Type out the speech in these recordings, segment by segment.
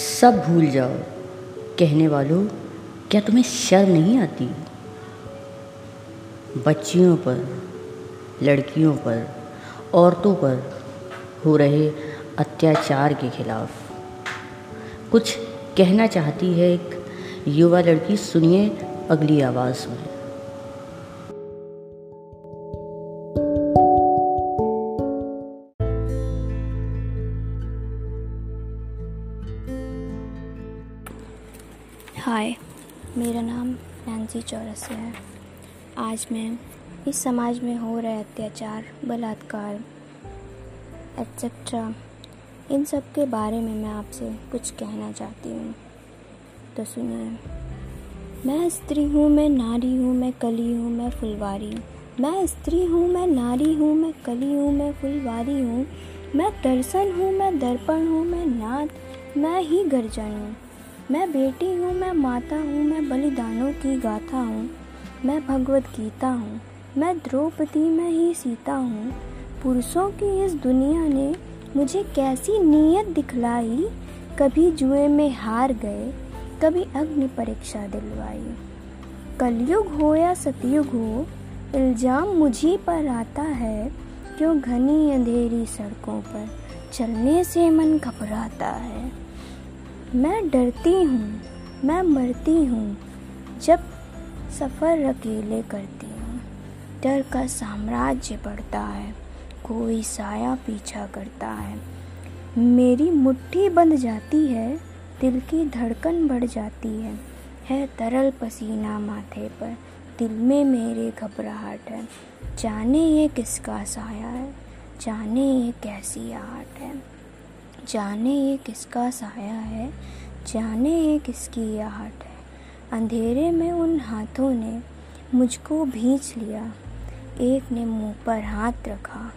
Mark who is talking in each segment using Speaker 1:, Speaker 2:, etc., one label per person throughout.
Speaker 1: सब भूल जाओ। कहने वालों, क्या तुम्हें शर्म नहीं आती? बच्चियों पर, लड़कियों पर, औरतों पर हो रहे अत्याचार के खिलाफ। कुछ कहना चाहती है एक युवा लड़की, सुनिए अगली आवाज़ में।
Speaker 2: हाय, मेरा नाम नैन्सी चौरसिया है। आज मैं इस समाज में हो रहे अत्याचार, बलात्कार एट्सेट्रा इन सब के बारे में मैं आपसे कुछ कहना चाहती हूँ। तो सुनिए, मैं स्त्री हूँ, मैं नारी हूँ, मैं कली हूँ, मैं फुलवारी मैं स्त्री हूँ, मैं नारी हूँ, मैं कली हूँ, मैं फुलवारी हूँ। मैं दर्शन हूँ, मैं दर्पण हूँ, मैं नाद, मैं ही गर्जन हूँ। मैं बेटी हूँ, मैं माता हूँ, मैं बलिदानों की गाथा हूँ, मैं भगवत गीता हूँ, मैं द्रौपदी, मैं ही सीता हूँ। पुरुषों की इस दुनिया ने मुझे कैसी नीयत दिखलाई? कभी जुए में हार गए, कभी अग्नि परीक्षा दिलवाई। कलयुग हो या सतयुग हो, इल्ज़ाम मुझी पर आता है, क्यों घनी अंधेरी सड़कों पर चलने से मन घबराता है। मैं डरती हूँ, मैं मरती हूँ, जब सफ़र अकेले करती हूँ। डर का साम्राज्य बढ़ता है, कोई साया पीछा करता है। मेरी मुट्ठी बंध जाती है, दिल की धड़कन बढ़ जाती है। है तरल पसीना माथे पर, दिल में मेरे घबराहट है। जाने ये किसका साया है, जाने ये कैसी आहट है। जाने ये किसका साया है, जाने ये किसकी आहट है। अंधेरे में उन हाथों ने मुझको भींच लिया, एक ने मुँह पर हाथ रखा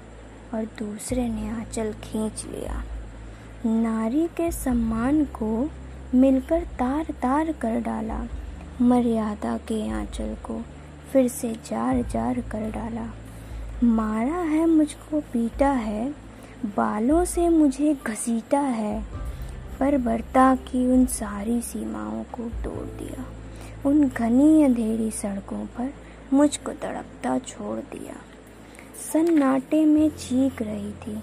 Speaker 2: और दूसरे ने आंचल खींच लिया। नारी के सम्मान को मिलकर तार तार कर डाला, मर्यादा के आंचल को फिर से जार जार कर डाला। मारा है मुझको, पीटा है बालों से मुझे घसीटा है, पर बर्ता की उन सारी सीमाओं को तोड़ दिया। उन घनी अंधेरी सड़कों पर मुझको तड़पता छोड़ दिया। सन्नाटे में चीख रही थी।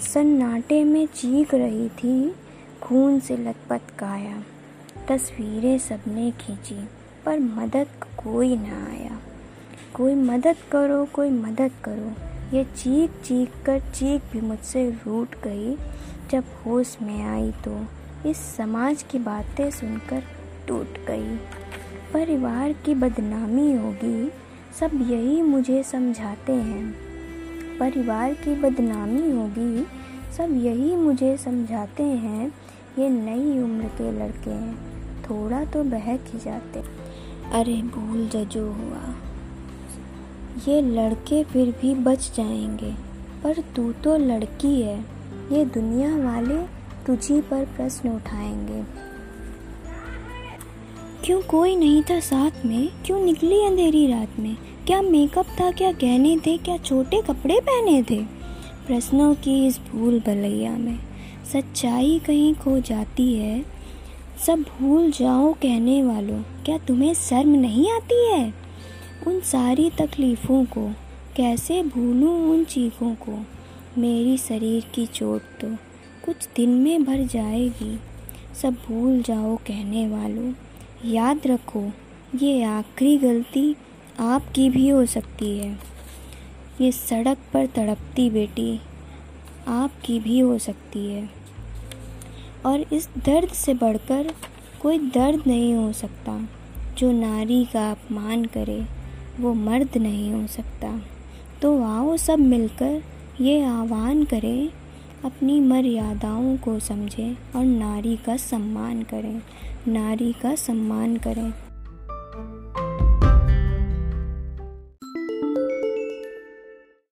Speaker 2: सन्नाटे में चीख रही थी, खून से लथपथ काया। तस्वीरें सबने खींची, पर मदद कोई ना आया। कोई मदद करो, कोई मदद करो। ये चीख चीख कर चीख भी मुझसे रूट गई। जब होश में आई तो इस समाज की बातें सुनकर टूट गई। परिवार की बदनामी होगी, सब यही मुझे समझाते हैं। परिवार की बदनामी होगी, सब यही मुझे समझाते हैं। ये नई उम्र के लड़के हैं, थोड़ा तो बहक ही जाते। अरे भूल जो हुआ। ये लड़के फिर भी बच जाएँगे। पर तू तो लड़की है। ये दुनिया वाले तुझी पर प्रश्न उठाएँगे। क्यों कोई नहीं था साथ में? क्यों निकली अंधेरी रात में? क्या मेकअप था, क्या गहने थे, क्या छोटे कपड़े पहने थे? प्रश्नों की इस भूल भलैया में सच्चाई कहीं खो जाती है। सब भूल जाओ कहने वालों। क्या तुम्हें शर्म नहीं आती है? उन सारी तकलीफ़ों को कैसे भूलूं उन चीखों को? मेरी शरीर की चोट तो कुछ दिन में भर जाएगी। सब भूल जाओ कहने वालों। याद रखो, ये आखिरी गलती आपकी भी हो सकती है। ये सड़क पर तड़पती बेटी आपकी भी हो सकती है। और इस दर्द से बढ़कर कोई दर्द नहीं हो सकता, जो नारी का अपमान करे। वो मर्द नहीं हो सकता। तो आओ सब मिलकर ये आह्वान करें, अपनी मर्यादाओं को समझें और नारी का सम्मान करें। नारी का सम्मान करें।